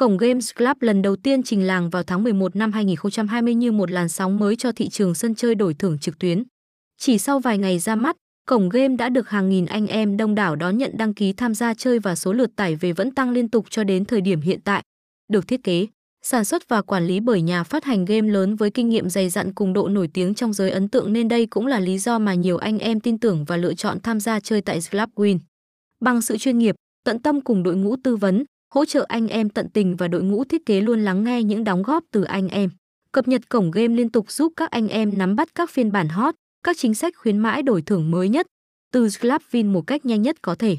Cổng Games Club lần đầu tiên trình làng vào tháng 11 năm 2020 như một làn sóng mới cho thị trường sân chơi đổi thưởng trực tuyến. Chỉ sau vài ngày ra mắt, cổng game đã được hàng nghìn anh em đông đảo đón nhận đăng ký tham gia chơi và số lượt tải về vẫn tăng liên tục cho đến thời điểm hiện tại. Được thiết kế, sản xuất và quản lý bởi nhà phát hành game lớn với kinh nghiệm dày dặn cùng độ nổi tiếng trong giới ấn tượng nên đây cũng là lý do mà nhiều anh em tin tưởng và lựa chọn tham gia chơi tại Club Win. Bằng sự chuyên nghiệp, tận tâm cùng đội ngũ tư vấn, hỗ trợ anh em tận tình và đội ngũ thiết kế luôn lắng nghe những đóng góp từ anh em. Cập nhật cổng game liên tục giúp các anh em nắm bắt các phiên bản hot, các chính sách khuyến mãi đổi thưởng mới nhất từ Slapvin một cách nhanh nhất có thể.